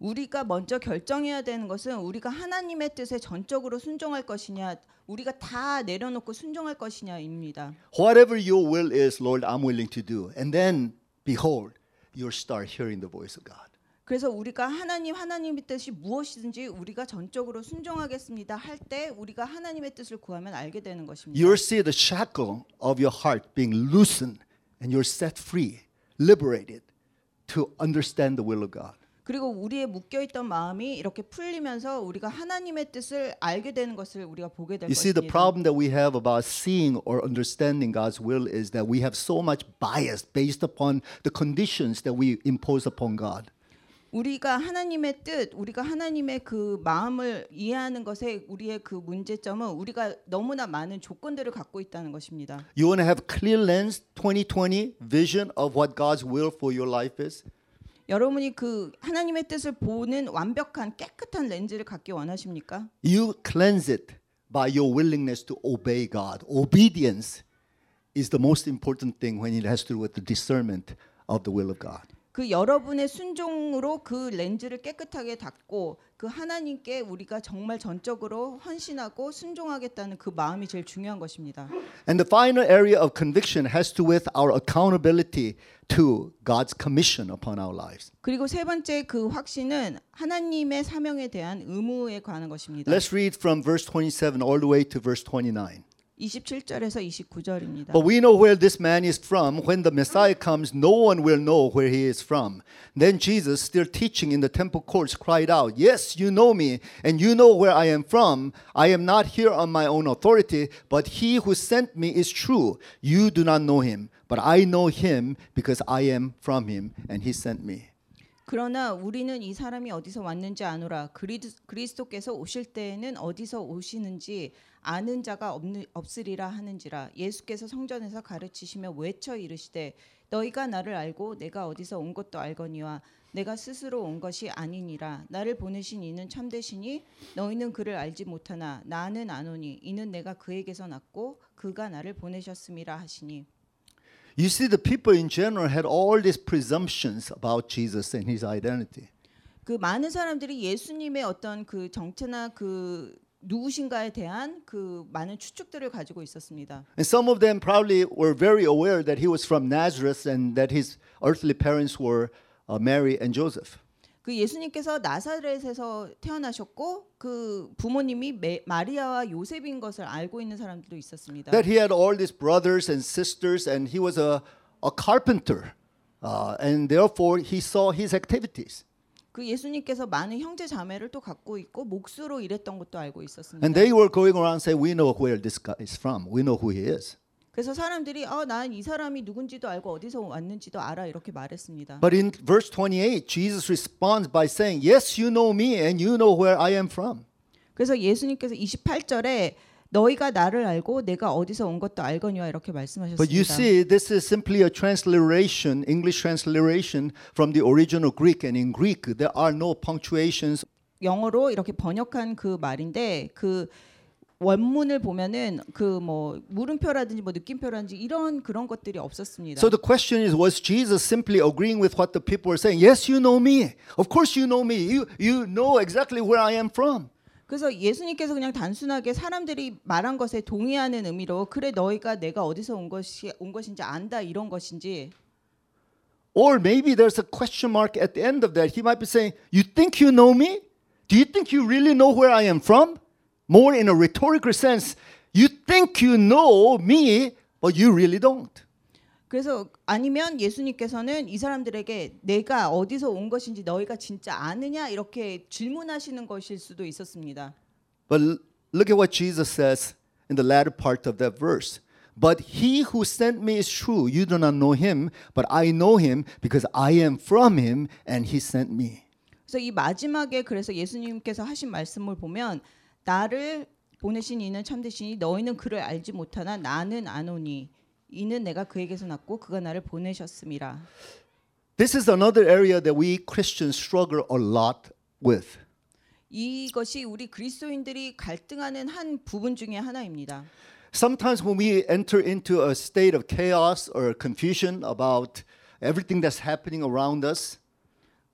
우리가 먼저 결정해야 되는 것은 우리가 하나님의 뜻에 전적으로 순종할 것이냐, 우리가 다 내려놓고 순종할 것이냐입니다.
Whatever your will is, Lord, I'm willing to do. And then, behold, you'll start hearing the voice of God.
그래서 우리가 하나님 하나님의 뜻이 무엇이든지 우리가 전적으로 순종하겠습니다 할 때 우리가 하나님의 뜻을 구하면 알게 되는 것입니다.
You'll see the shackle of your heart being loosened, and you're set free, liberated to understand the will of God.
그리고 우리의 묶여 있던 마음이 이렇게 풀리면서 우리가 하나님의 뜻을 알게 되는 것을 우리가 보게 될
You see, the
것입니다.
problem that we have about seeing or understanding God's will is that we have so much bias based upon the conditions that we impose upon God.
우리가 하나님의 뜻, 우리가 하나님의 그 마음을 이해하는 것에 우리의 그 문제점은 우리가 너무나 많은 조건들을 갖고 있다는 것입니다.
You want to have clear lens 2020 vision of what God's will for your life is?
여러분이 그 하나님의 뜻을 보는 완벽한 깨끗한 렌즈를 갖기 원하십니까?
You cleanse it by your willingness to obey God. Obedience is the most important thing when it has to do with the discernment of the will of God.
그 여러분의 순종으로 그 렌즈를 깨끗하게 닫고 그 하나님께 우리가 정말 전적으로 헌신하고 순종하겠다는 그 마음이 제일 중요한 것입니다.
And the final area of conviction has to with our accountability to God's commission upon our lives.
그리고 세 번째 그 확신은 하나님의 사명에 대한 의무에 관한 것입니다.
Let's read from verse 27 all the way to verse 29.
27절에서 29절입니다.
But we know where this man is from. When the Messiah comes, no one will know where he is from. Then Jesus, still teaching in the temple courts, cried out, Yes, you know me, and you know where I am from. I am not here on my own authority, but he who sent me is true. You do not know him, but I know him because I am from him, and he sent me.
그러나 우리는 이 사람이 어디서 왔는지 아노라. 그리스, 그리스도께서 오실 때에는 어디서 오시는지 아는 자가 없으리라 하는지라. 예수께서 성전에서 가르치시며 외쳐 이르시되 너희가 나를 알고 내가 어디서 온 것도 알거니와 내가 스스로 온 것이 아니니라. 나를 보내신 이는 참되시니 너희는 그를 알지 못하나 나는 아노니 이는 내가 그에게서 났고 그가 나를 보내셨음이라 하시니
You see, the people in general had all these presumptions about Jesus and his identity.
그 많은 사람들이 예수님의 어떤 그 정체나 그 누구신가에 대한 그 많은 추측들을 가지고 있었습니다.
And some of them probably were very aware that he was from Nazareth and that his earthly parents were uh, Mary and Joseph.
그 예수님께서 나사렛에서 태어나셨고 그 부모님이 메, 마리아와 요셉인 것을 알고 있는 사람들도 있었습니다.
That he had all these brothers and sisters and he was a, a carpenter. Uh, and therefore he saw his activities.
그 예수님께서 많은 형제 자매를 또 갖고 있고 몫으로 일했던 것도 알고 있었습니다.
And they were going around saying, We know where this guy is from. We know who he is.
그래서 사람들이 아, 난이 사람이 누군지도 알고 어디서 왔는지도 알아 이렇게 말했습니다.
But in verse 28, Jesus responds by saying, Yes, you know me and you know where I am from.
그래서 예수님께서 28절에 너희가 나를 알고 내가 어디서 온 것도 알거니와 이렇게
But you
말씀하셨습니다.
see, this is simply a transliteration, English transliteration from the original Greek. And in Greek, there are no punctuations
영어로 이렇게 번역한 그 말인데 그 원문을 보면은 그 뭐 물음표라든지 뭐 느낌표라든지 이런 그런 것들이 없었습니다.
So the question is was Jesus simply agreeing with what the people were saying? Yes, you know me. Of course you know me. You you know exactly where I am from.
그래서 예수님께서 그냥 단순하게 사람들이 말한 것에 동의하는 의미로 그래 너희가 내가 어디서 온 것이 온 것인지 안다 이런 것인지
Or maybe there's a question mark at the end of that. He might be saying, "You think you know me? Do you think you really know where I am from?" More in a rhetorical sense, you think you know me, but you really don't.
그래서 아니면 예수님께서는 이 사람들에게 내가 어디서 온 것인지 너희가 진짜 아느냐 이렇게 질문하시는 것일 수도 있었습니다.
But look at what Jesus says in the latter part of that verse. But he who sent me is true. You do not know him, but I know him because I am from him and he sent me.
그래서 이 마지막에 그래서 예수님께서 하신 말씀을 보면 나를 보내신 이는 참되시니 너희는 그를 알지 못하나 나는 아노니 이는 내가 그에게서 났고 그가 나를 보내셨음이라.
This is another area that we Christians struggle a lot with.
이것이 우리 그리스도인들이 갈등하는 한 부분 중에 하나입니다.
Sometimes when we enter into a state of chaos or confusion about everything that's happening around us,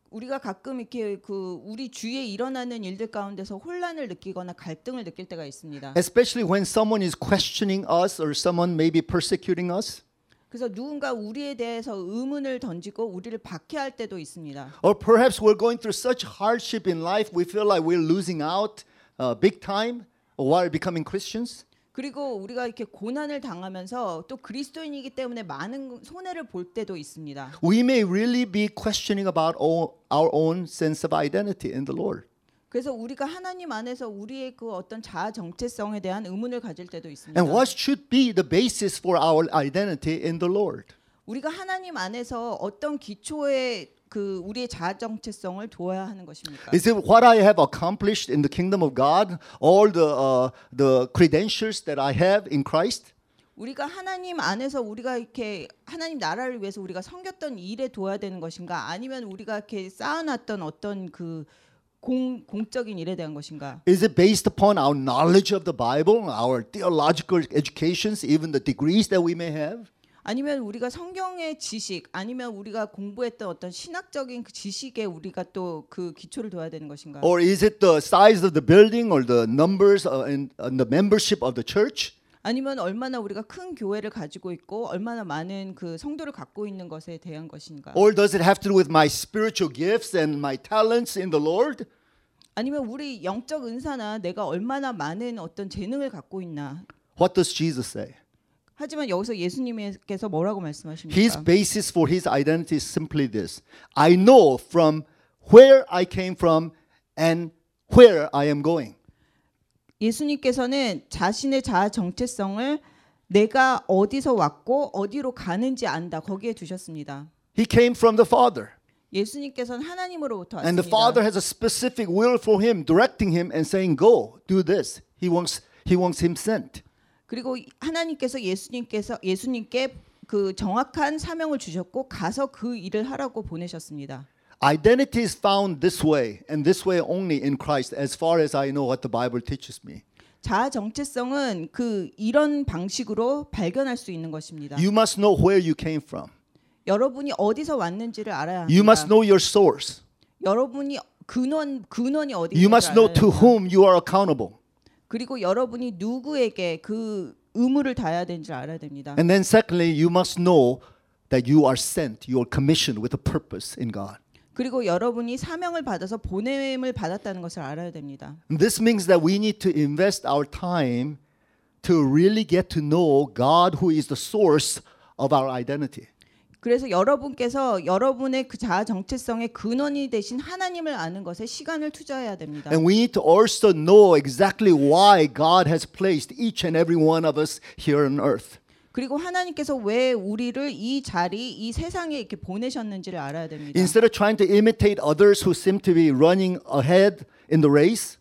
우리가 가끔 이렇게 그 우리 주위에 일어나는 일들 가운데서 혼란을 느끼거나 갈등을 느낄 때가 있습니다.
especially when someone is questioning us or someone may be persecuting us,
그래서 누군가 우리에 대해서 의문을 던지고 우리를 박해할 때도 있습니다.
or perhaps we're going through such hardship in life we feel like we're losing out uh, big time while becoming Christians.
그리고 우리가 이렇게 고난을 당하면서 또 그리스도인이기 때문에 많은 손해를 볼 때도 있습니다.
We may really be questioning about our own sense of identity in the Lord.
그래서 우리가 하나님 안에서 우리의 그 어떤 자아 정체성에 대한 의문을 가질 때도 있습니다.
And what should be the basis for our identity in the Lord?
우리가 하나님 안에서 어떤 기초의 그 우리의 자아 정체성을 두어야 하는 것입니까?
Is it what I have accomplished in the kingdom of God, all the uh, the credentials that I have in Christ?
우리가 하나님 안에서 우리가 이렇게 하나님 나라를 위해서 우리가 섬겼던 일에 둬야 되는 것인가 아니면 우리가 이렇게 쌓아놨던 어떤 그 공, 공적인 일에 대한 것인가
Is it based upon our knowledge of the Bible, our theological educations, even the degrees that we may have?
아니면 우리가 성경의 지식 아니면 우리가 공부했던 어떤 신학적인 그 지식에 우리가 또 그 기초를 둬야 되는 것인가
Or is it the size of the building or the numbers uh, and the membership of the church?
아니면 얼마나 우리가 큰 교회를 가지고 있고 얼마나 많은 그 성도를 갖고 있는 것에 대한 것인가
Or does it have to do with my spiritual gifts and my talents in the Lord?
아니면 우리 영적 은사나 내가 얼마나 많은 어떤 재능을 갖고 있나
What does Jesus say?
하지만 여기서 예수님께서 뭐라고
His
말씀하십니까?
basis for his identity is simply this I know from where I came from and where I am going.
예수님께서는 자신의 자아 정체성을 내가 어디서 왔고 어디로 가는지 안다. 거기에 두셨습니다.
He came from the Father.
예수님께서는 하나님으로부터
And the Father
왔습니다.
has a specific will for him, directing him and saying, Go, do this. He wants, he wants him sent.
그리고 하나님께서 예수님께서 예수님께 그 정확한 사명을 주셨고 가서 그 일을 하라고 보내셨습니다.
Identity is found this way and this way only in Christ, as far as I know what the Bible teaches me.
자아 정체성은 그 이런 방식으로 발견할 수 있는 것입니다.
You must know where you came from.
여러분이 어디서 왔는지를 알아야
You must
합니다.
know your source.
여러분이 근원 근원이 어디
You must know to whom you are accountable.
그리고 여러분이 누구에게 그 의무를 다해야 되는지 알아야 됩니다.
And then, secondly, you must know that you are sent, you are commissioned with a purpose in God.
그리고 여러분이 사명을 받아서 보냄을 받았다는 것을 알아야 됩니다.
And this means that we need to invest our time to really get to know God, who is the source of our identity.
그래서 여러분께서 여러분의 그 자아 정체성의 근원이 되신 하나님을 아는 것에 시간을 투자해야 됩니다.
And we need to also know exactly why God has placed each and every one of us here on earth.
그리고 하나님께서 왜 우리를 이 자리, 이 세상에 이렇게 보내셨는지를 알아야 됩니다.
Instead of trying to imitate others who seem to be running ahead in the race,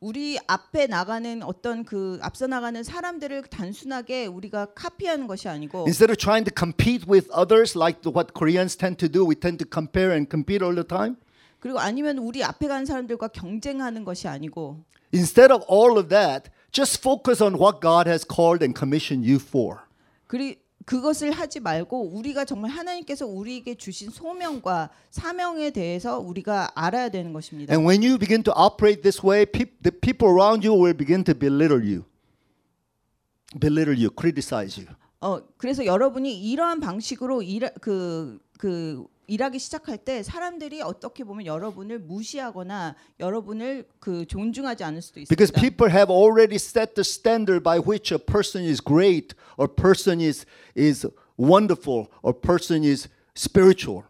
우리 앞에 나가는 어떤 그 앞서 나가는 사람들을 단순하게 우리가 카피하는 것이 아니고
instead of trying to compete with others like what Koreans tend to do, we tend to compare and compete all the time.
그리고 아니면 우리 앞에 가는 사람들과 경쟁하는 것이 아니고
Instead of all of that, just focus on what God has called and commissioned you for.
그리 그것을 하지 말고 우리가 정말 하나님께서 우리에게 주신 소명과 사명에 대해서 우리가 알아야 되는 것입니다.
And when you begin to operate this way, the people around you will begin to belittle you, belittle you, criticize you.
어 그래서 여러분이 이러한 방식으로 일그 그 일하기 시작할 때 사람들이 어떻게 보면 여러분을 무시하거나 여러분을 그 존중하지 않을 수도
Because
있습니다.
people have already set the standard by which a person is great, or person is is wonderful, or person is spiritual.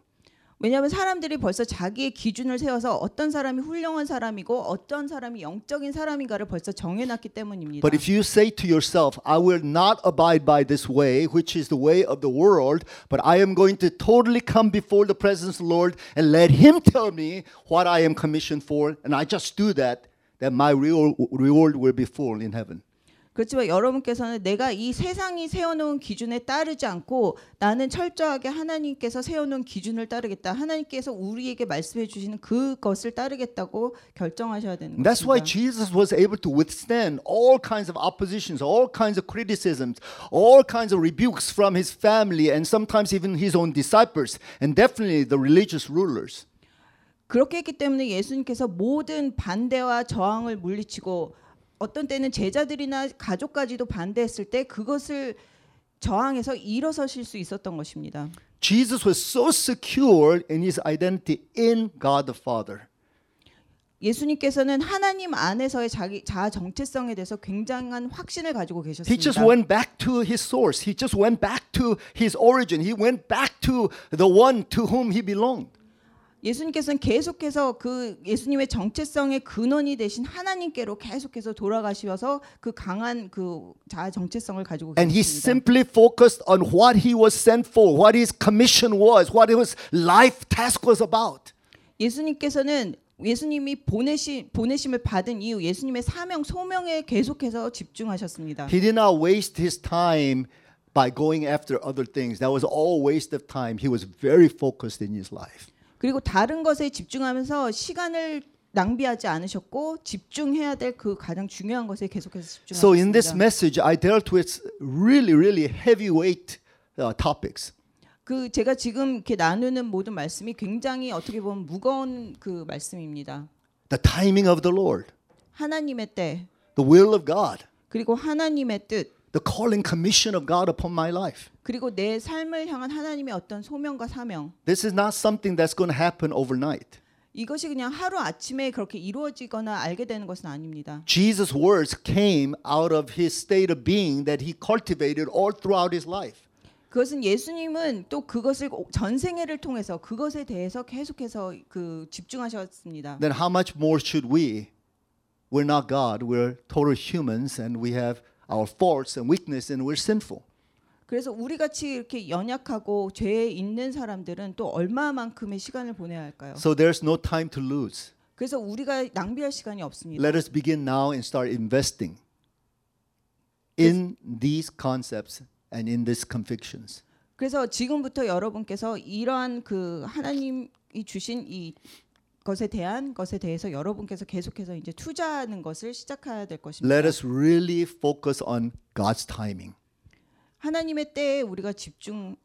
왜냐하면 사람들이 벌써 자기의 기준을 세워서 어떤 사람이 훌륭한 사람이고 어떤 사람이 영적인 사람인가를 벌써 정해놨기 때문입니다.
But if you say to yourself, I will not abide by this way, which is the way of the world, but I am going to totally come before the presence of the Lord and let Him tell me what I am commissioned for, and I just do that, then my real reward will be full in heaven.
그렇지만 여러분께서는 내가 이 세상이 세워놓은 기준에 따르지 않고 나는 철저하게 하나님께서 세워놓은 기준을 따르겠다. 하나님께서 우리에게 말씀해 주시는 그것을 따르겠다고 결정하셔야 되는
And that's why
것입니다.
Jesus was able to withstand all kinds of oppositions, all kinds of criticisms, all kinds of rebukes from his family, and sometimes even his own disciples, and definitely the religious rulers.
그렇게 했기 때문에 예수님께서 모든 반대와 저항을 물리치고 어떤 때는 제자들이나 가족까지도 반대했을 때 그것을 저항해서 일어서실 수 있었던 것입니다.
Jesus was so secure in his identity in God the Father.
예수님께서는 하나님 안에서의 자기 자아 정체성에 대해서 굉장한 확신을 가지고
He just
계셨습니다.
went back to his source. He just went back to his origin. He went back to the one to whom he belonged.
예수님께서는 계속해서 그 예수님의 정체성의 근원이 되신 하나님께로 계속해서 돌아가셔서 그 강한 그 자아 정체성을 가지고
And he simply focused on what he was sent for, what his commission was, what his life task was about.
예수님께서는 예수님이 보내시 보내심을 받은 이후 예수님의 사명 소명에 계속해서 집중하셨습니다.
He did not waste his time by going after other things. That was all waste of time. He was very focused in his life.
그리고 다른 것에 집중하면서 시간을 낭비하지 않으셨고 집중해야 될 그 가장 중요한 것에 계속해서
So in this
집중하셨습니다.
message, I dealt with really, really heavyweight uh, topics.
그 제가 지금 이렇게 나누는 모든 말씀이 굉장히 어떻게 보면 무거운 그 말씀입니다.
The timing of the Lord,
하나님의 때
the will of God,
그리고 하나님의 뜻
the calling commission of God upon my life.
그리고 내 삶을 향한 하나님의 어떤 소명과 사명
This is not something that's going to happen overnight.
이것이 그냥 하루 아침에 그렇게 이루어지거나 알게 되는 것은 아닙니다.
Jesus' words came out of his state of being that he cultivated all throughout his life.
그것은 예수님은 또 그것을 전생애를 통해서 그것에 대해서 계속해서 그 집중하셨습니다.
Then how much more should we? We're not God, we're total humans and we have our faults and weakness and we're sinful.
그래서 우리 같이 이렇게 연약하고 죄에 있는 사람들은 또 얼마만큼의 시간을 보내야 할까요?
So there's no time to lose.
그래서 우리가 낭비할 시간이 없습니다.
Let us begin now and start investing in these concepts and in these convictions.
그래서 지금부터 여러분께서 이러한 그 하나님이 주신 이 것에 대한 것에 대해서 여러분께서 계속해서 이제 투자하는 것을 시작해야 될 것입니다.
Let us really focus on God's timing.
하나님의 때에 우리가 집중해야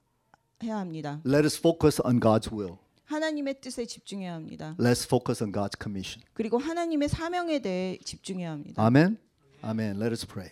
합니다.
Let us focus on God's will.
하나님의 뜻에 집중해야 합니다.
Let's focus on God's commission.
그리고 하나님의 사명에 대해 집중해야 합니다.
Amen. Amen. Let us pray.